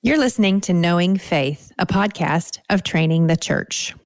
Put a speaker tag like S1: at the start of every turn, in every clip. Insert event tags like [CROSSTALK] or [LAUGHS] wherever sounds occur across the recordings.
S1: You're listening to Knowing Faith, a podcast of Training the Church.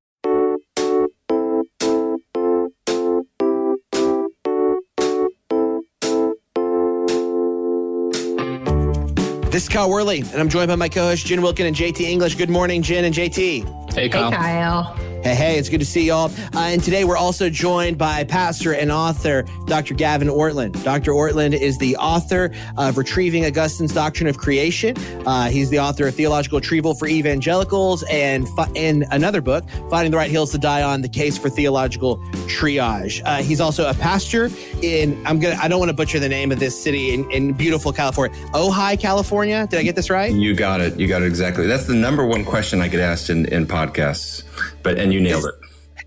S2: This is Kyle Worley, and I'm joined by my co-host Jen Wilkin and JT English. Good morning, Jen and JT.
S3: Hey, Kyle.
S4: Hey, Kyle.
S2: Hey, hey, it's good to see y'all. Uh, and today we're also joined by pastor and author Dr. Gavin Ortlund. Dr. Ortlund is the author of Retrieving Augustine's Doctrine of Creation. Uh, he's the author of Theological Retrieval for Evangelicals and in another book, Finding the Right Hills to Die on: The Case for Theological Triage. Uh, he's also a pastor in I'm gonna I don't want to butcher the name of this city in, in beautiful California, Ojai, California. Did I get this right?
S3: You got it. You got it exactly. That's the number one question I get asked in, in podcasts. But and you nailed it.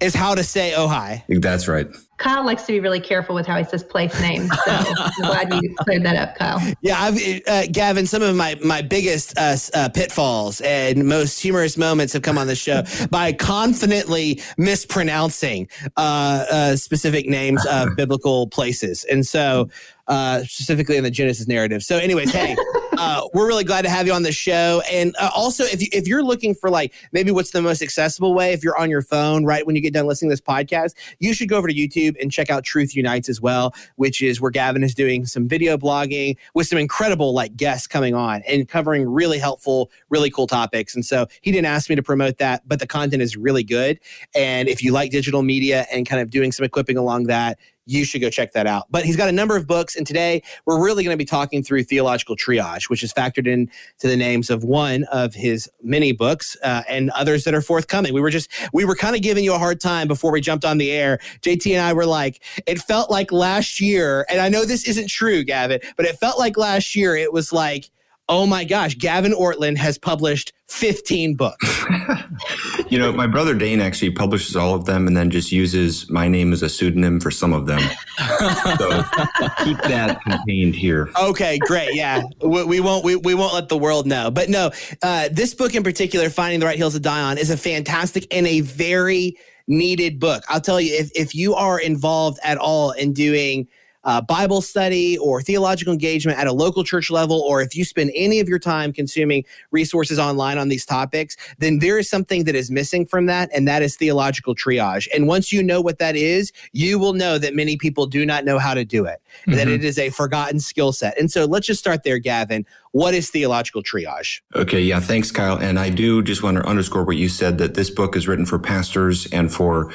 S2: Is how to say Ojai.
S3: That's right.
S4: Kyle likes to be really careful with how he says place names. So [LAUGHS] I'm glad you cleared that up, Kyle.
S2: Yeah, I've, uh, Gavin, some of my, my biggest uh, uh, pitfalls and most humorous moments have come on the show by confidently mispronouncing uh, uh, specific names of [LAUGHS] biblical places. And so, uh, specifically in the Genesis narrative. So, anyways, hey, [LAUGHS] uh, we're really glad to have you on the show. And uh, also, if you, if you're looking for like maybe what's the most accessible way, if you're on your phone right when you get done listening to this podcast, you should go over to YouTube and check out Truth Unites as well, which is where Gavin is doing some video blogging with some incredible like guests coming on and covering really helpful, really cool topics. And so he didn't ask me to promote that, but the content is really good. And if you like digital media and kind of doing some equipping along that, you should go check that out. But he's got a number of books, and today we're really going to be talking through theological triage, which is factored into the names of one of his many books uh, and others that are forthcoming. We were just we were kind of giving you a hard time before we jumped on the air. JT and I were like, it felt like last year, and I know this isn't true, Gavin, but it felt like last year. It was like oh my gosh, Gavin Ortlund has published 15 books. [LAUGHS]
S3: you know, my brother Dane actually publishes all of them and then just uses my name as a pseudonym for some of them. so keep that contained here.
S2: Okay, great. Yeah, we, we, won't we, we won't let the world know. But no, uh, this book in particular, Finding the Right Hills to Die on, is a fantastic and a very needed book. I'll tell you, if if you are involved at all in doing uh, Bible study or theological engagement at a local church level, or if you spend any of your time consuming resources online on these topics, then there is something that is missing from that, and that is theological triage. And once you know what that is, you will know that many people do not know how to do it, mm-hmm. that it is a forgotten skill set. And so let's just start there, Gavin. What is theological triage?
S3: Okay, yeah, thanks, Kyle. And I do just want to underscore what you said that this book is written for pastors and for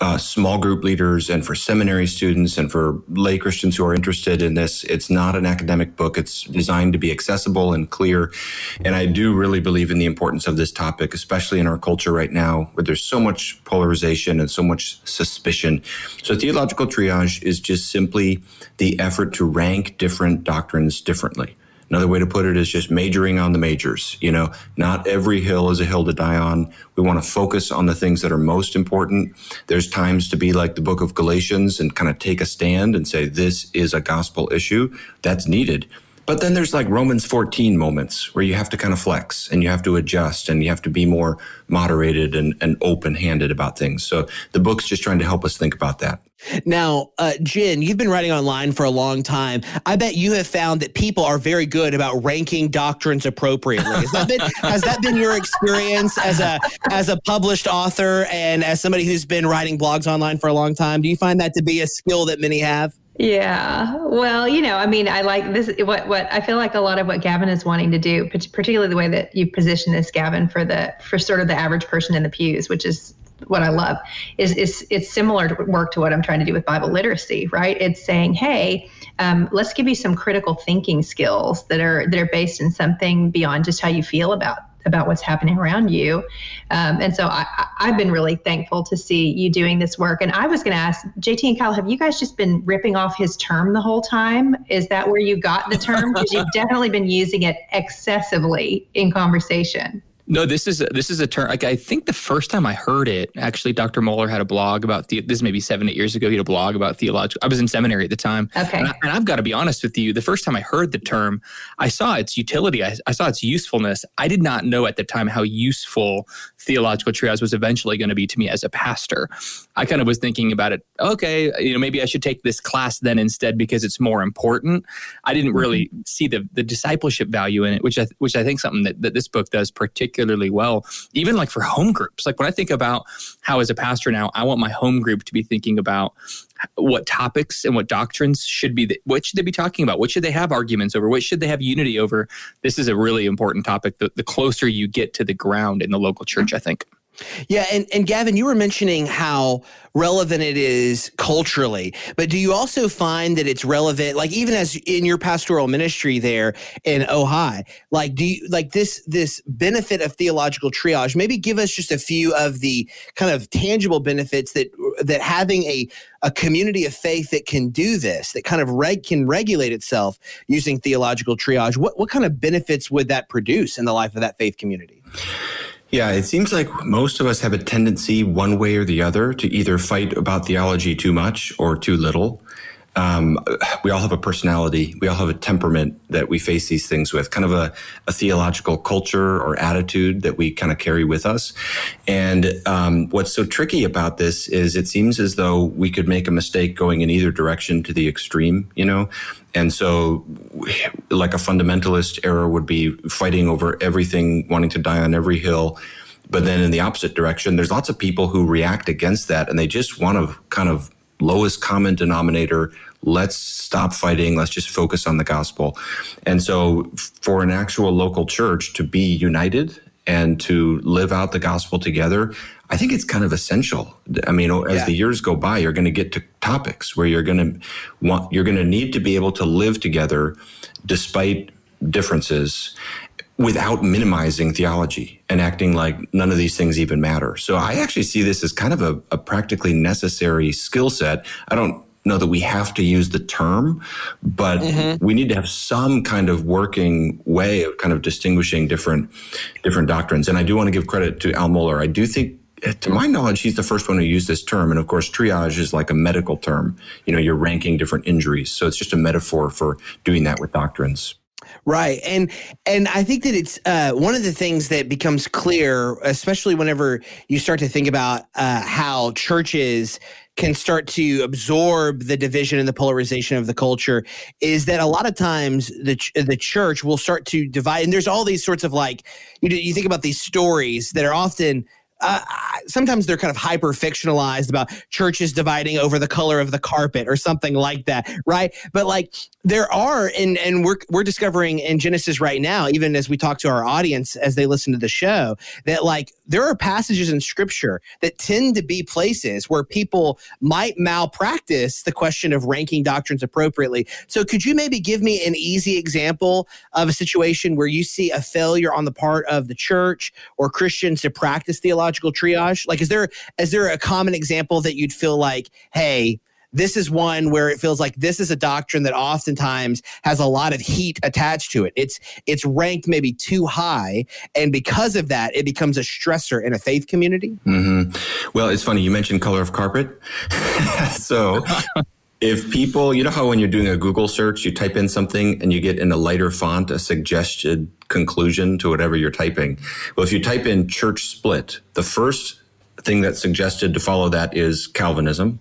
S3: uh, small group leaders and for seminary students and for lay Christians who are interested in this. It's not an academic book. It's designed to be accessible and clear. And I do really believe in the importance of this topic, especially in our culture right now where there's so much polarization and so much suspicion. So theological triage is just simply the effort to rank different doctrines differently. Another way to put it is just majoring on the majors. You know, not every hill is a hill to die on. We want to focus on the things that are most important. There's times to be like the book of Galatians and kind of take a stand and say, this is a gospel issue that's needed. But then there's like Romans 14 moments where you have to kind of flex and you have to adjust and you have to be more moderated and, and open handed about things. So the book's just trying to help us think about that.
S2: Now, uh, Jen, you've been writing online for a long time. I bet you have found that people are very good about ranking doctrines appropriately. Has that been, [LAUGHS] has that been your experience as a as a published author and as somebody who's been writing blogs online for a long time? Do you find that to be a skill that many have?
S4: Yeah. Well, you know, I mean, I like this. What what I feel like a lot of what Gavin is wanting to do, particularly the way that you position this, Gavin, for the for sort of the average person in the pews, which is what I love, is is it's similar to work to what I'm trying to do with Bible literacy, right? It's saying, hey, um, let's give you some critical thinking skills that are that are based in something beyond just how you feel about about what's happening around you. Um, and so I, have been really thankful to see you doing this work. And I was going to ask JT and Kyle, have you guys just been ripping off his term the whole time? Is that where you got the term? Because you've [LAUGHS] definitely been using it excessively in conversation.
S5: No, this is a, this is a term. Like I think the first time I heard it, actually, Dr. Mohler had a blog about the. This is maybe seven, eight years ago. He had a blog about theological. I was in seminary at the time.
S4: Okay.
S5: And, I, have got to be honest with you. The first time I heard the term, I saw its utility. I, I saw its usefulness. I did not know at the time how useful theological triage was eventually going to be to me as a pastor. I kind of was thinking about it. Okay, you know, maybe I should take this class then instead because it's more important. I didn't really mm-hmm. see the the discipleship value in it, which I which I think something that, that this book does particularly well. Even like for home groups, like when I think about how as a pastor now, I want my home group to be thinking about what topics and what doctrines should be the, what should they be talking about? What should they have arguments over? What should they have unity over? This is a really important topic the, the closer you get to the ground in the local church mm. i think
S2: yeah, and, and Gavin, you were mentioning how relevant it is culturally, but do you also find that it's relevant, like even as in your pastoral ministry there in Ojai, like do you like this this benefit of theological triage? Maybe give us just a few of the kind of tangible benefits that that having a a community of faith that can do this, that kind of reg, can regulate itself using theological triage. What what kind of benefits would that produce in the life of that faith community?
S3: Yeah, it seems like most of us have a tendency, one way or the other, to either fight about theology too much or too little. Um, we all have a personality, we all have a temperament that we face these things with, kind of a, a theological culture or attitude that we kind of carry with us. And um, what's so tricky about this is it seems as though we could make a mistake going in either direction to the extreme, you know? And so, like a fundamentalist error would be fighting over everything, wanting to die on every hill. But then in the opposite direction, there's lots of people who react against that and they just want to kind of lowest common denominator. Let's stop fighting. Let's just focus on the gospel. And so, for an actual local church to be united and to live out the gospel together, I think it's kind of essential. I mean, as yeah. the years go by, you're going to get to topics where you're going to want, you're going to need to be able to live together despite differences without minimizing theology and acting like none of these things even matter. So I actually see this as kind of a, a practically necessary skill set. I don't know that we have to use the term, but mm-hmm. we need to have some kind of working way of kind of distinguishing different different doctrines. And I do want to give credit to Al Mohler. I do think to my knowledge, he's the first one who used this term. And of course, triage is like a medical term. You know, you're ranking different injuries. So it's just a metaphor for doing that with doctrines.
S2: Right. And and I think that it's uh, one of the things that becomes clear, especially whenever you start to think about uh, how churches can start to absorb the division and the polarization of the culture is that a lot of times the ch- the church will start to divide and there's all these sorts of like you, you think about these stories that are often uh, sometimes they're kind of hyper fictionalized about churches dividing over the color of the carpet or something like that, right? But like there are, and and we're we're discovering in Genesis right now, even as we talk to our audience as they listen to the show, that like there are passages in Scripture that tend to be places where people might malpractice the question of ranking doctrines appropriately. So could you maybe give me an easy example of a situation where you see a failure on the part of the church or Christians to practice theology? Theological triage? Like, is there is there a common example that you'd feel like, hey, this is one where it feels like this is a doctrine that oftentimes has a lot of heat attached to it. It's it's ranked maybe too high, and because of that, it becomes a stressor in a faith community.
S3: Mm-hmm. Well, it's funny you mentioned color of carpet, [LAUGHS] so. If people, you know how when you're doing a Google search, you type in something and you get in a lighter font a suggested conclusion to whatever you're typing. Well, if you type in church split, the first thing that's suggested to follow that is Calvinism.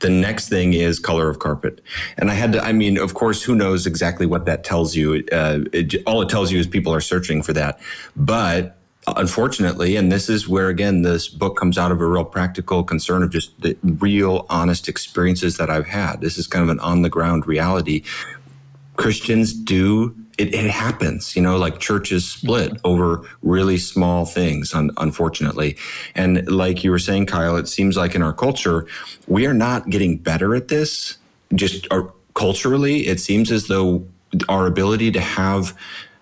S3: The next thing is color of carpet. And I had to, I mean, of course, who knows exactly what that tells you? Uh, it, all it tells you is people are searching for that. But unfortunately, and this is where again this book comes out of a real practical concern of just the real honest experiences that I've had. This is kind of an on the ground reality. Christians do it, it happens, you know, like churches split over really small things, un- unfortunately. And like you were saying, Kyle, it seems like in our culture, we are not getting better at this. Just uh, culturally, it seems as though our ability to have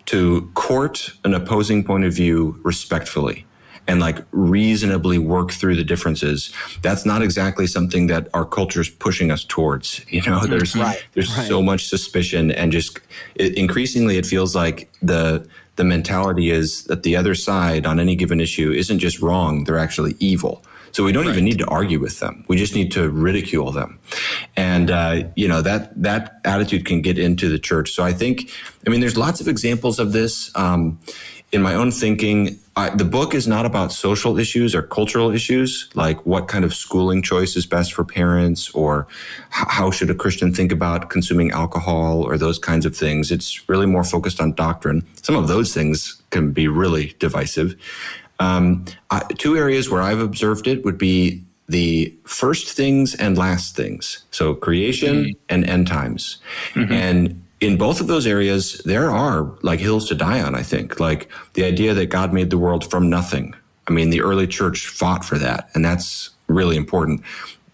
S3: to court an opposing point of view respectfully and like reasonably work through the differences that's not exactly something that our culture is pushing us towards you know mm-hmm. there's right, there's right. so much suspicion and just it, increasingly it feels like the the mentality is that the other side on any given issue isn't just wrong, they're actually evil. So we don't right. even need to argue with them. We just need to ridicule them. And, uh, you know, that, that attitude can get into the church. So I think, I mean, there's lots of examples of this. Um, in my own thinking, I, the book is not about social issues or cultural issues, like what kind of schooling choice is best for parents, or h- how should a Christian think about consuming alcohol, or those kinds of things. It's really more focused on doctrine. Some of those things can be really divisive. Um, I, two areas where I've observed it would be the first things and last things. So creation mm-hmm. and end times. Mm-hmm. And in both of those areas, there are like hills to die on, I think. Like the idea that God made the world from nothing. I mean, the early church fought for that, and that's really important.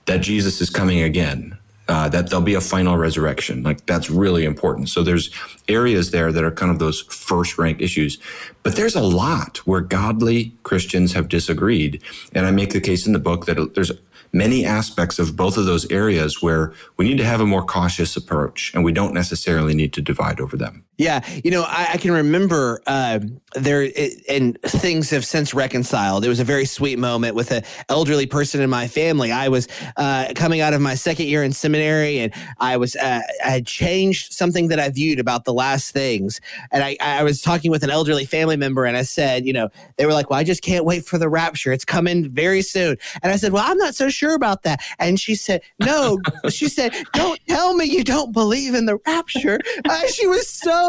S3: That Jesus is coming again uh, that there'll be a final resurrection. Like that's really important. So there's areas there that are kind of those first rank issues, but there's a lot where godly Christians have disagreed. And I make the case in the book that there's many aspects of both of those areas where we need to have a more cautious approach and we don't necessarily need to divide over them.
S2: Yeah, you know, I, I can remember uh, there, it, and things have since reconciled. It was a very sweet moment with an elderly person in my family. I was uh, coming out of my second year in seminary, and I was uh, I had changed something that I viewed about the last things, and I, I was talking with an elderly family member, and I said, you know, they were like, "Well, I just can't wait for the rapture. It's coming very soon," and I said, "Well, I'm not so sure about that," and she said, "No," she said, "Don't tell me you don't believe in the rapture." Uh, she was so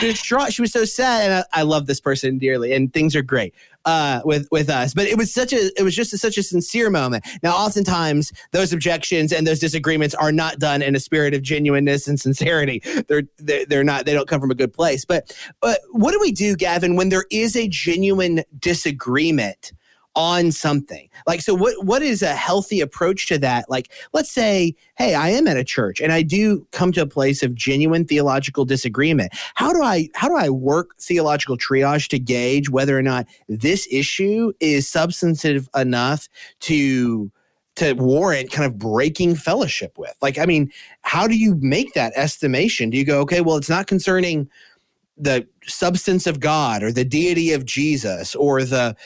S2: distraught. She was so sad, and I, I love this person dearly, and things are great uh, with with us. But it was such a it was just a, such a sincere moment. Now, oftentimes those objections and those disagreements are not done in a spirit of genuineness and sincerity. They're they're, they're not they don't come from a good place. But but what do we do, Gavin, when there is a genuine disagreement? On something. Like so what what is a healthy approach to that? Like let's say, hey, I am at a church and I do come to a place of genuine theological disagreement. How do I how do I work theological triage to gauge whether or not this issue is substantive enough to to warrant kind of breaking fellowship with? Like I mean, how do you make that estimation? Do you go, okay, well, it's not concerning the substance of God or the deity of Jesus or the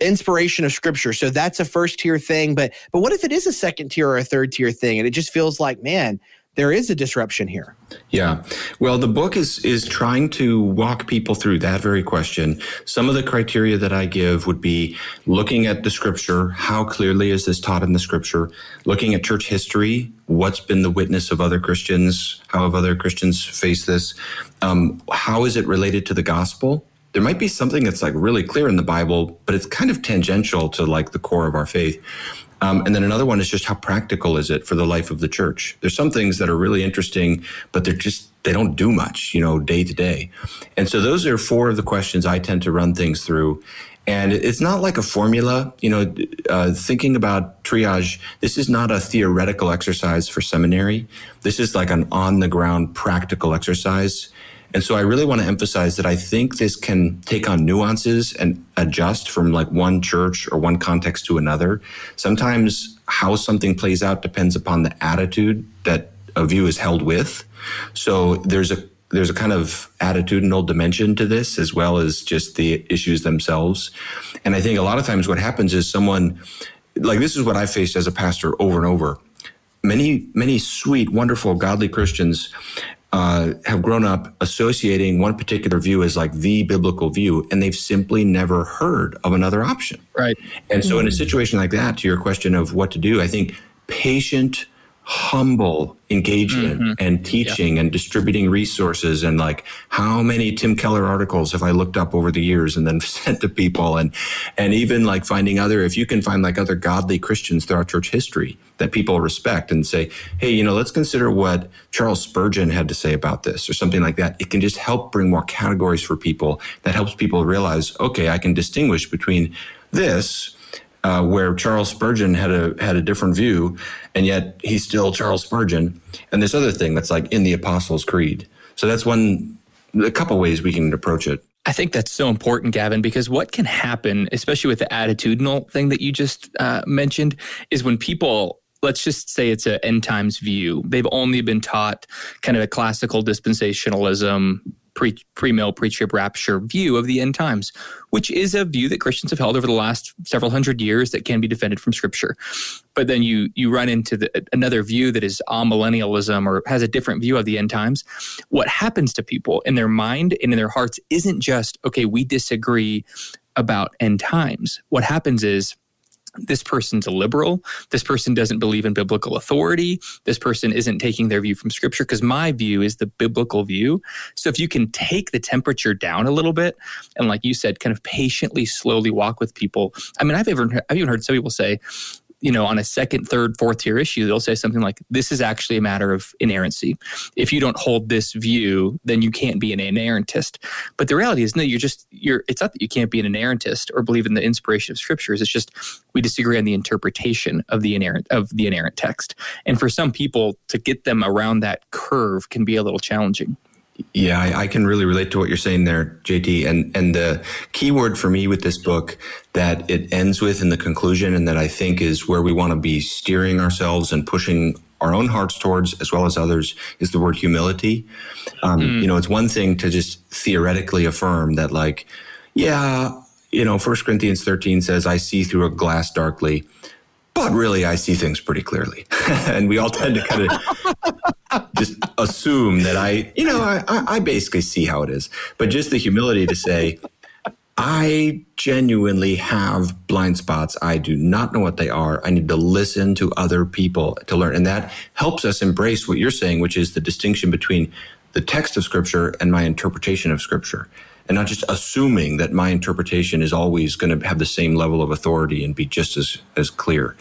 S2: inspiration of scripture. So that's a first tier thing. But but what if it is a second tier or a third tier thing? And it just feels like, man, there is a disruption here.
S3: Yeah. Well, the book is is trying to walk people through that very question. Some of the criteria that I give would be looking at the scripture, how clearly is this taught in the scripture, looking at church history, what's been the witness of other Christians, how have other Christians faced this, um, how is it related to the gospel? There might be something that's like really clear in the Bible, but it's kind of tangential to like the core of our faith. Um, and then another one is just how practical is it for the life of the church? There's some things that are really interesting, but they're just, they don't do much, you know, day to day. And so those are four of the questions I tend to run things through. And it's not like a formula, you know, uh, thinking about triage. This is not a theoretical exercise for seminary. This is like an on the ground practical exercise and so I really want to emphasize that I think this can take on nuances and adjust from like one church or one context to another. Sometimes how something plays out depends upon the attitude that a view is held with. So there's a there's a kind of attitudinal dimension to this as well as just the issues themselves. And I think a lot of times what happens is someone like this is what I faced as a pastor over and over many many sweet wonderful godly christians uh, have grown up associating one particular view as like the biblical view, and they've simply never heard of another option.
S5: Right.
S3: And so, mm-hmm. in a situation like that, to your question of what to do, I think patient humble engagement mm-hmm. and teaching yeah. and distributing resources and like how many Tim Keller articles have I looked up over the years and then [LAUGHS] sent to people and and even like finding other if you can find like other godly Christians throughout church history that people respect and say hey you know let's consider what Charles Spurgeon had to say about this or something like that it can just help bring more categories for people that helps people realize okay I can distinguish between this uh, where Charles Spurgeon had a had a different view, and yet he's still Charles Spurgeon. And this other thing that's like in the Apostles' Creed. So that's one a couple ways we can approach it.
S5: I think that's so important, Gavin, because what can happen, especially with the attitudinal thing that you just uh, mentioned, is when people let's just say it's an end times view. They've only been taught kind of a classical dispensationalism pre pre-mill pre-trib rapture view of the end times, which is a view that Christians have held over the last several hundred years that can be defended from Scripture. But then you you run into the, another view that is amillennialism or has a different view of the end times. What happens to people in their mind and in their hearts isn't just okay. We disagree about end times. What happens is this person's a liberal. This person doesn't believe in biblical authority. This person isn't taking their view from scripture because my view is the biblical view. So if you can take the temperature down a little bit and, like you said, kind of patiently, slowly walk with people. I mean, I've ever, I've even heard some people say, you know, on a second, third, fourth tier issue, they'll say something like, this is actually a matter of inerrancy. If you don't hold this view, then you can't be an inerrantist. But the reality is, no, you're just, you're, it's not that you can't be an inerrantist or believe in the inspiration of scriptures. It's just we disagree on the interpretation of the inerrant, of the inerrant text. And for some people, to get them around that curve can be a little challenging.
S3: Yeah, I, I, can really relate to what you're saying there, JT. And and the key word for me with this book that it ends with in the conclusion, and that I think is where we want to be steering ourselves and pushing our own hearts towards, as well as others, is the word humility. Um, mm. You know, it's one thing to just theoretically affirm that, like, yeah, you know, First Corinthians 13 says, "I see through a glass darkly." but really I see things pretty clearly. [LAUGHS] and we all tend to kind of [LAUGHS] just assume that I, you know, I, I basically see how it is. But just the humility to say, I genuinely have blind spots. I do not know what they are. I need to listen to other people to learn. And that helps us embrace what you're saying, which is the distinction between the text of Scripture and my interpretation of Scripture and not just assuming that my interpretation is always going to have the same level of authority and be just as as clear.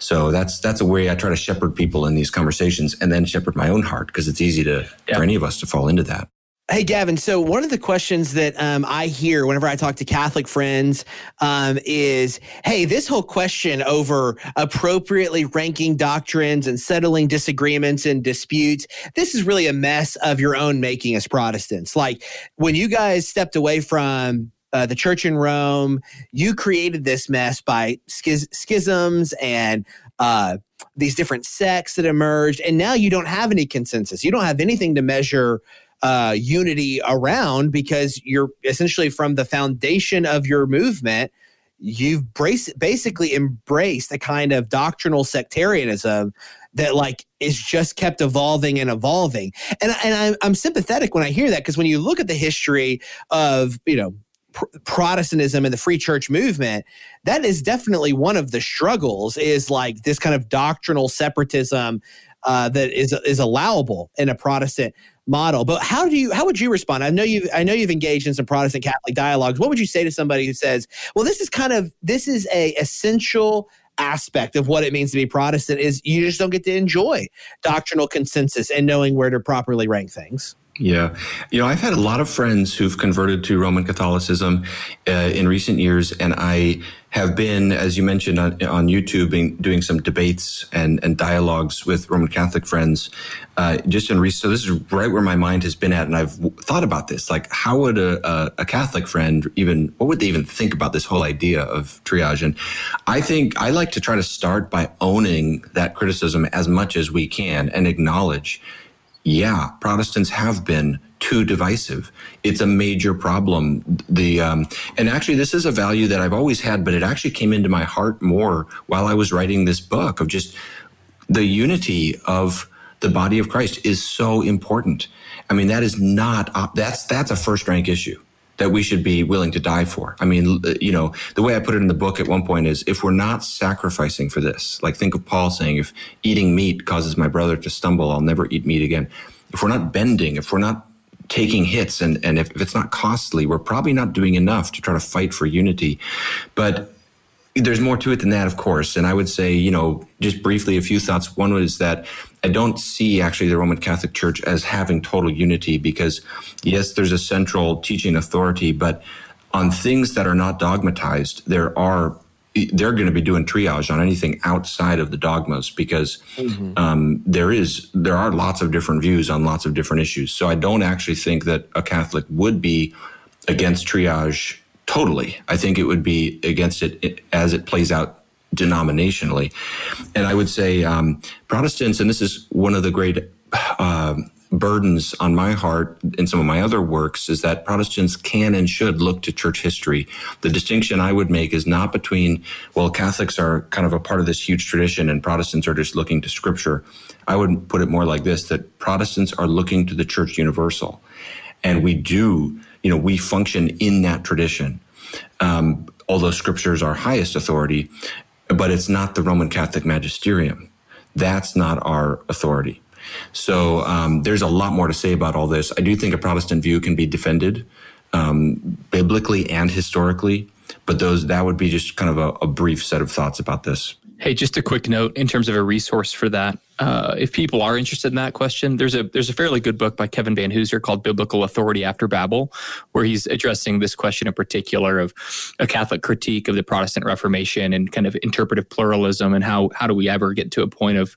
S3: So that's that's a way I try to shepherd people in these conversations, and then shepherd my own heart because it's easy to yeah. for any of us to fall into that.
S2: Hey, Gavin. So, one of the questions that um, I hear whenever I talk to Catholic friends um, is hey, this whole question over appropriately ranking doctrines and settling disagreements and disputes, this is really a mess of your own making as Protestants. Like, when you guys stepped away from uh, the church in Rome, you created this mess by schiz- schisms and uh, these different sects that emerged. And now you don't have any consensus. You don't have anything to measure uh, unity around because you're essentially from the foundation of your movement you've brace, basically embraced a kind of doctrinal sectarianism that like is just kept evolving and evolving and, and I'm, I'm sympathetic when i hear that because when you look at the history of you know pr- protestantism and the free church movement that is definitely one of the struggles is like this kind of doctrinal separatism uh, that is is allowable in a Protestant model. But how do you how would you respond? I know you I know you've engaged in some Protestant Catholic dialogues. What would you say to somebody who says, "Well, this is kind of this is a essential aspect of what it means to be Protestant is you just don't get to enjoy doctrinal consensus and knowing where to properly rank things."
S3: Yeah. You know, I've had a lot of friends who've converted to Roman Catholicism uh, in recent years, and I have been, as you mentioned on, on YouTube, doing some debates and, and dialogues with Roman Catholic friends. Uh, just in recent, so this is right where my mind has been at, and I've thought about this. Like, how would a, a, a Catholic friend even, what would they even think about this whole idea of triage? And I think I like to try to start by owning that criticism as much as we can and acknowledge yeah, Protestants have been too divisive. It's a major problem. The um, and actually, this is a value that I've always had, but it actually came into my heart more while I was writing this book of just the unity of the body of Christ is so important. I mean, that is not that's that's a first rank issue that we should be willing to die for. I mean, you know, the way I put it in the book at one point is if we're not sacrificing for this, like think of Paul saying, if eating meat causes my brother to stumble, I'll never eat meat again. If we're not bending, if we're not taking hits and, and if, if it's not costly, we're probably not doing enough to try to fight for unity. But there's more to it than that, of course. And I would say, you know, just briefly, a few thoughts. One was that I don't see actually the Roman Catholic Church as having total unity because, yes, there's a central teaching authority, but on things that are not dogmatized, there are they're going to be doing triage on anything outside of the dogmas because mm-hmm. um, there is there are lots of different views on lots of different issues. So I don't actually think that a Catholic would be against triage totally. I think it would be against it as it plays out denominationally. And I would say um, Protestants, and this is one of the great uh, burdens on my heart in some of my other works is that Protestants can and should look to church history. The distinction I would make is not between, well, Catholics are kind of a part of this huge tradition and Protestants are just looking to scripture. I would put it more like this that Protestants are looking to the church universal. And we do, you know, we function in that tradition. Um, although scripture is our highest authority, but it's not the Roman Catholic magisterium. That's not our authority. So um, there's a lot more to say about all this. I do think a Protestant view can be defended um, biblically and historically, but those that would be just kind of a, a brief set of thoughts about this.
S5: Hey, just a quick note in terms of a resource for that. Uh, if people are interested in that question, there's a there's a fairly good book by Kevin Vanhoozer called "Biblical Authority After Babel," where he's addressing this question in particular of a Catholic critique of the Protestant Reformation and kind of interpretive pluralism and how how do we ever get to a point of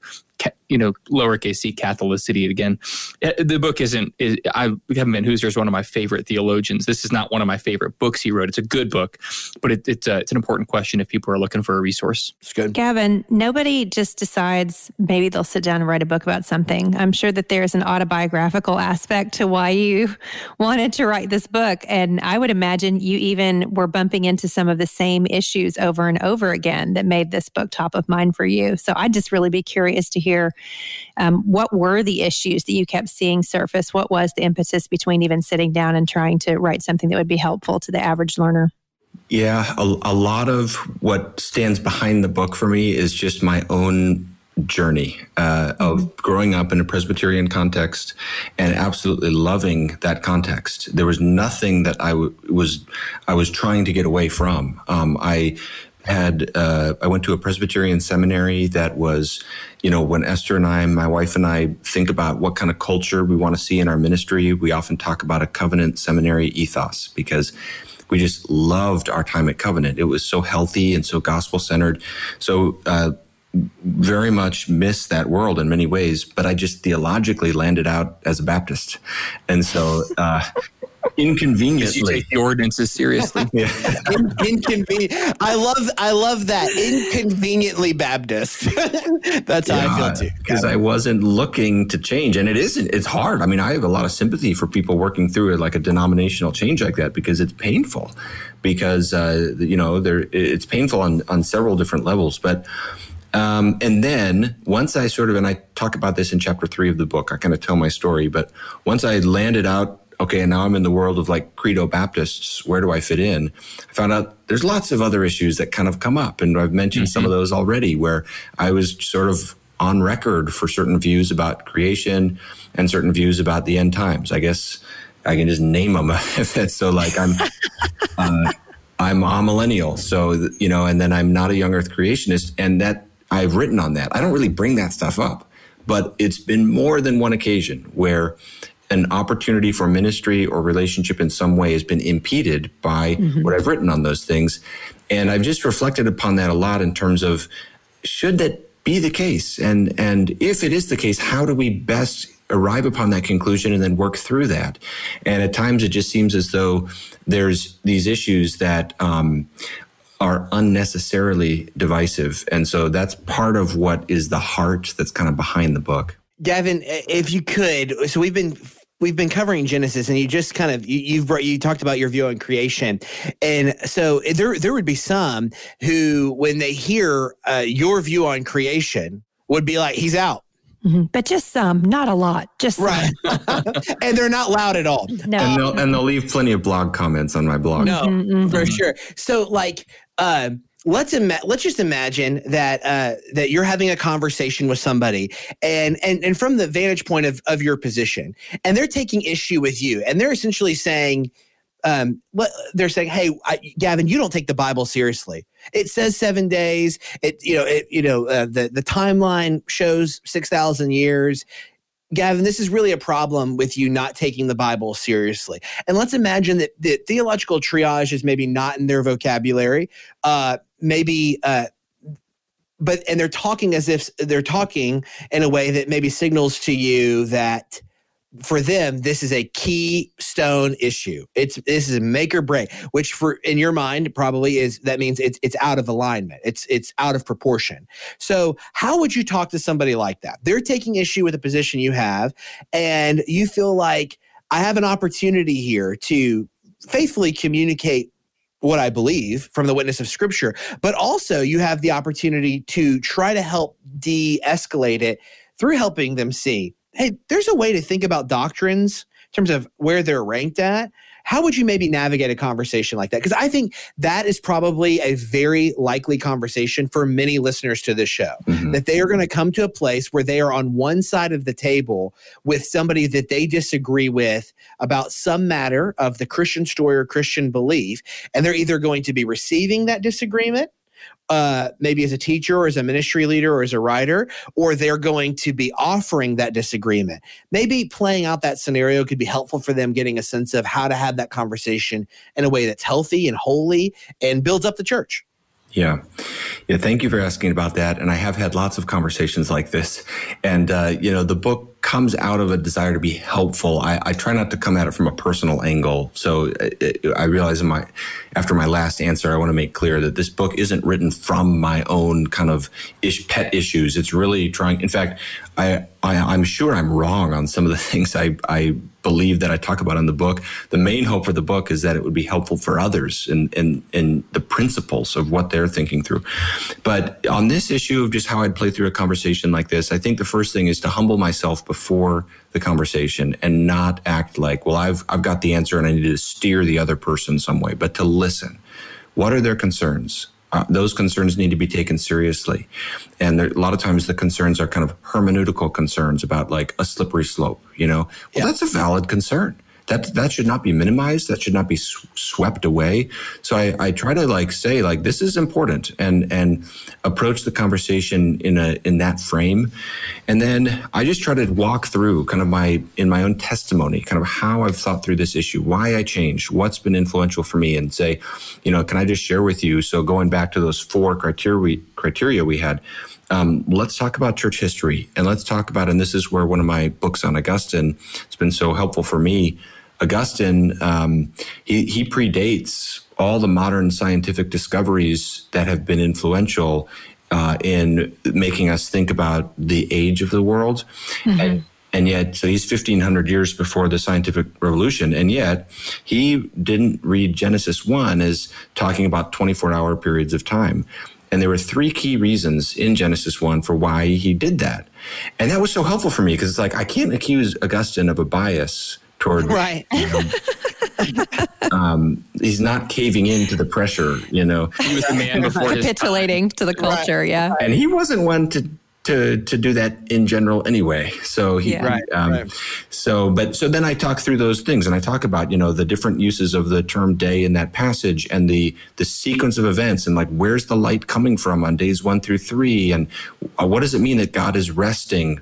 S5: you know lowercase c Catholicity again. Uh, the book isn't. Is, I Kevin Vanhoozer is one of my favorite theologians. This is not one of my favorite books he wrote. It's a good book, but it, it's a, it's an important question if people are looking for a resource.
S2: It's good.
S1: Gavin, nobody just decides maybe they'll sit down and write a book about something. I'm sure that there's an autobiographical aspect to why you [LAUGHS] wanted to write this book. And I would imagine you even were bumping into some of the same issues over and over again that made this book top of mind for you. So I'd just really be curious to hear um, what were the issues that you kept seeing surface? What was the impetus between even sitting down and trying to write something that would be helpful to the average learner?
S3: Yeah, a, a lot of what stands behind the book for me is just my own journey uh, of growing up in a Presbyterian context and absolutely loving that context. There was nothing that I w- was I was trying to get away from. Um, I had uh, I went to a Presbyterian seminary that was, you know, when Esther and I, my wife and I, think about what kind of culture we want to see in our ministry, we often talk about a covenant seminary ethos because we just loved our time at Covenant. It was so healthy and so gospel centered. So uh, very much miss that world in many ways, but I just theologically landed out as a Baptist. And so, uh, inconveniently.
S5: You take the ordinances seriously. [LAUGHS]
S2: yeah. In, inconvenient. I love I love that inconveniently Baptist. [LAUGHS] That's how yeah, I feel too.
S3: Because I wasn't looking to change, and it isn't. It's hard. I mean, I have a lot of sympathy for people working through it, like a denominational change like that, because it's painful. Because uh, you know, there it's painful on on several different levels, but. Um, and then once I sort of, and I talk about this in chapter three of the book, I kind of tell my story, but once I landed out okay, and now I'm in the world of like credo Baptists. Where do I fit in? I found out there's lots of other issues that kind of come up. And I've mentioned mm-hmm. some of mm-hmm. those already where I was sort of on record for certain views about creation and certain views about the end times. I guess I can just name them [LAUGHS] if so like I'm, [LAUGHS] uh, I'm amillennial. So, you know, and then I'm not a young earth creationist. And that I've written on that. I don't really bring that stuff up, but it's been more than one occasion where an opportunity for ministry or relationship in some way has been impeded by mm-hmm. what I've written on those things. And I've just reflected upon that a lot in terms of should that be the case? And and if it is the case, how do we best arrive upon that conclusion and then work through that? And at times it just seems as though there's these issues that um, are unnecessarily divisive. And so that's part of what is the heart that's kind of behind the book.
S2: Gavin, if you could, so we've been we've been covering Genesis, and you just kind of you, you've brought, you talked about your view on creation, and so there there would be some who, when they hear uh, your view on creation, would be like, "He's out."
S1: Mm-hmm. But just some, not a lot. Just
S2: right, [LAUGHS] and they're not loud at all.
S1: No,
S3: and they'll, and they'll leave plenty of blog comments on my blog.
S2: No, mm-hmm. for sure. So, like, uh, let's ima- let's just imagine that uh, that you're having a conversation with somebody and and and from the vantage point of of your position and they're taking issue with you and they're essentially saying um, what they're saying, hey, I, Gavin, you don't take the Bible seriously. It says seven days. It, you know, it, you know, uh, the the timeline shows six thousand years. Gavin, this is really a problem with you not taking the Bible seriously. And let's imagine that the theological triage is maybe not in their vocabulary. Uh, maybe uh, but and they're talking as if they're talking in a way that maybe signals to you that for them, this is a keystone issue. It's this is a make or break, which for in your mind probably is that means it's it's out of alignment. It's it's out of proportion. So how would you talk to somebody like that? They're taking issue with the position you have, and you feel like I have an opportunity here to faithfully communicate what I believe from the witness of scripture, but also you have the opportunity to try to help de escalate it through helping them see hey, there's a way to think about doctrines in terms of where they're ranked at. How would you maybe navigate a conversation like that? Because I think that is probably a very likely conversation for many listeners to this show. Mm-hmm. That they are going to come to a place where they are on one side of the table with somebody that they disagree with about some matter of the Christian story or Christian belief. And they're either going to be receiving that disagreement uh, maybe as a teacher or as a ministry leader or as a writer, or they're going to be offering that disagreement. Maybe playing out that scenario could be helpful for them getting a sense of how to have that conversation in a way that's healthy and holy and builds up the church.
S3: Yeah. Yeah. Thank you for asking about that. And I have had lots of conversations like this. And, uh, you know, the book comes out of a desire to be helpful. I, I try not to come at it from a personal angle. So uh, I realize my after my last answer, I want to make clear that this book isn't written from my own kind of ish, pet issues. It's really trying. In fact, I, I am sure I'm wrong on some of the [LAUGHS] things I I believe that I talk about in the book. The main hope for the book is that it would be helpful for others and and and the principles of what they're thinking through. But on this issue of just how I'd play through a conversation like this, I think the first thing is to humble myself before the conversation and not act like, well, I've, I've got the answer and I need to steer the other person some way, but to listen. What are their concerns? Uh, those concerns need to be taken seriously. And there, a lot of times the concerns are kind of hermeneutical concerns about like a slippery slope, you know? Well, yeah. that's a valid concern that that should not be minimized. That should not be sw- swept away. So I, I try to like say like this is important and and approach the conversation in a in that frame. And then i just try to walk through kind of my in my own testimony kind of how i've thought through this issue why i changed what's been influential for me and say you know can i just share with you? So going back to those four criteria criteria we had um, let's talk about church history and let's talk about and this is where one of my books on augustine has been so helpful for me Augustine, um, he, he predates all the modern scientific discoveries that have been influential uh, in making us think about the age of the world. Mm-hmm. And, and yet, so he's 1500 years before the scientific revolution. And yet, he didn't read Genesis 1 as talking about 24 hour periods of time. And there were three key reasons in Genesis 1 for why he did that. And that was so helpful for me because it's like, I can't accuse Augustine of a bias toward
S1: right. You know, [LAUGHS]
S3: um, he's not caving into the pressure, you know.
S5: He was the man before
S1: capitulating to the culture, right. yeah.
S3: And he wasn't one to to to do that in general anyway. So he
S2: yeah. right, um, right.
S3: so but so then I talk through those things and I talk about you know the different uses of the term day in that passage and the the sequence of events and like where's the light coming from on days one through three and uh, what does it mean that God is resting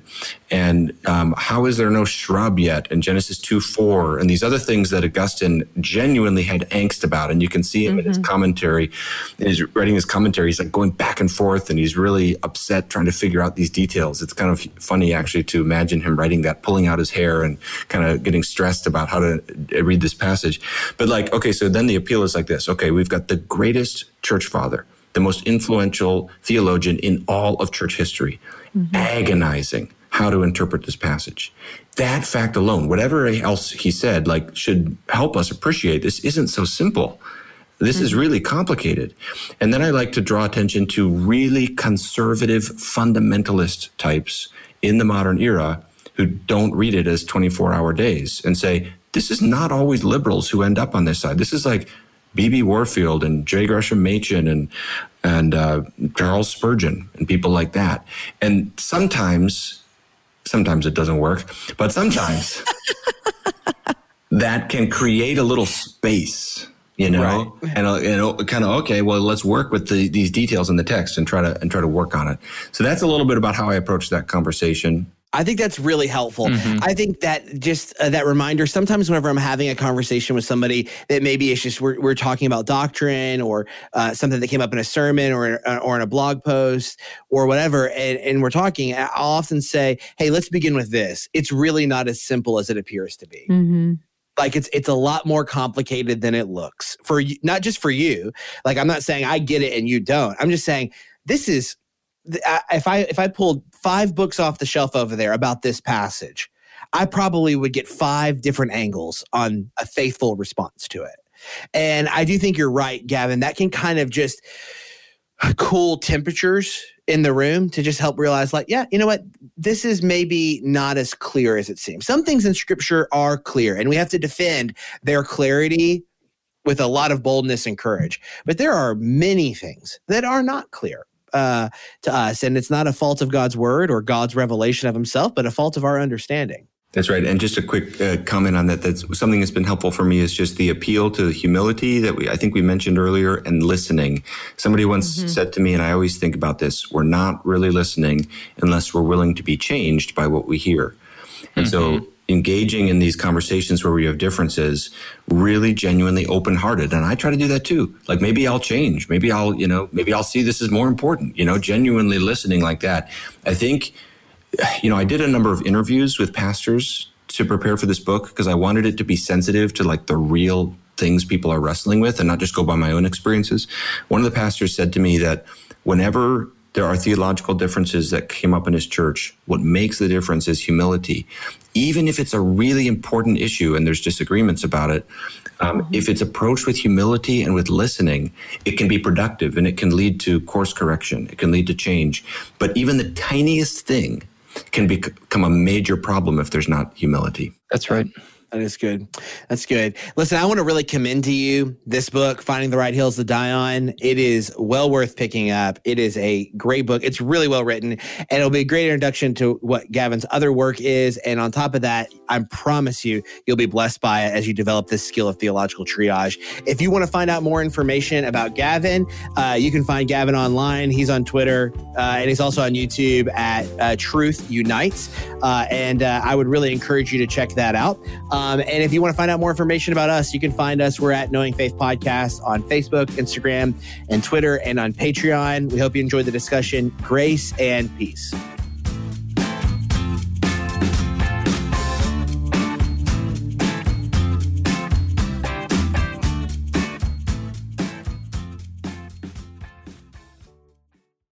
S3: and um, how is there no shrub yet in Genesis 2 4 and these other things that Augustine genuinely had angst about. And you can see him mm-hmm. in his commentary. And he's writing his commentary, he's like going back and forth and he's really upset trying to figure out these details. It's kind of funny actually to imagine him writing that, pulling out his hair and kind of getting stressed about how to read this passage. But like, okay, so then the appeal is like this okay, we've got the greatest church father the most influential theologian in all of church history, mm-hmm. agonizing how to interpret this passage. That fact alone, whatever else he said, like should help us appreciate this isn't so simple. This mm-hmm. is really complicated. And then I like to draw attention to really conservative fundamentalist types in the modern era who don't read it as 24 hour days and say, this is not always liberals who end up on this side. This is like B.B. Warfield and J. Gresham Machen and and uh, Charles Spurgeon and people like that. And sometimes Sometimes it doesn't work, but sometimes [LAUGHS] that can create a little space you know? Right. and, and kind of okay well let's work with the, these details in the text and try to and try to work on it. So that's a little bit about how i approach that conversation
S2: I think that's really helpful. Mm-hmm. I think that just uh, that reminder. Sometimes whenever I'm having a conversation with somebody that maybe it's just we're, we're talking about doctrine or uh, something that came up in a sermon or uh, or in a blog post or whatever, and, and we're talking, I'll often say, "Hey, let's begin with this. It's really not as simple as it appears to be." Mm-hmm like it's it's a lot more complicated than it looks for you not just for you like i'm not saying i get it and you don't i'm just saying this is if I if I pulled five books off the shelf over there about this passage, I probably would get five different angles on a faithful response to it. And I do think you're right, Gavin. That can kind of just cool temperatures in the room to just help realize, like, yeah, you know what? This is maybe not as clear as it seems. Some things in scripture are clear, and we have to defend their clarity with a lot of boldness and courage. But there are many things that are not clear uh, to us. And it's not a fault of God's word or God's revelation of himself, but a fault of our understanding.
S3: That's right. And just a quick uh, comment on that. That's something that's been helpful for me is just the appeal to humility that we, I think we mentioned earlier and listening. Somebody once mm-hmm. said to me, and I always think about this, we're not really listening unless we're willing to be changed by what we hear. And mm-hmm. so engaging in these conversations where we have differences really genuinely open hearted and i try to do that too like maybe i'll change maybe i'll you know maybe i'll see this as more important you know genuinely listening like that i think you know i did a number of interviews with pastors to prepare for this book because i wanted it to be sensitive to like the real things people are wrestling with and not just go by my own experiences one of the pastors said to me that whenever there are theological differences that came up in his church. What makes the difference is humility. Even if it's a really important issue and there's disagreements about it, um, mm-hmm. if it's approached with humility and with listening, it can be productive and it can lead to course correction. It can lead to change. But even the tiniest thing can become a major problem if there's not humility.
S5: That's right.
S2: That is good. That's good. Listen, I want to really commend to you this book, Finding the Right Hills to Die On. It is well worth picking up. It is a great book. It's really well written, and it'll be a great introduction to what Gavin's other work is. And on top of that, I promise you, you'll be blessed by it as you develop this skill of theological triage. If you want to find out more information about Gavin, uh, you can find Gavin online. He's on Twitter, uh, and he's also on YouTube at uh, Truth Unites. Uh, and uh, I would really encourage you to check that out. Um, and if you want to find out more information about us, you can find us. We're at Knowing Faith Podcast on Facebook, Instagram, and Twitter, and on Patreon. We hope you enjoyed the discussion. Grace and peace.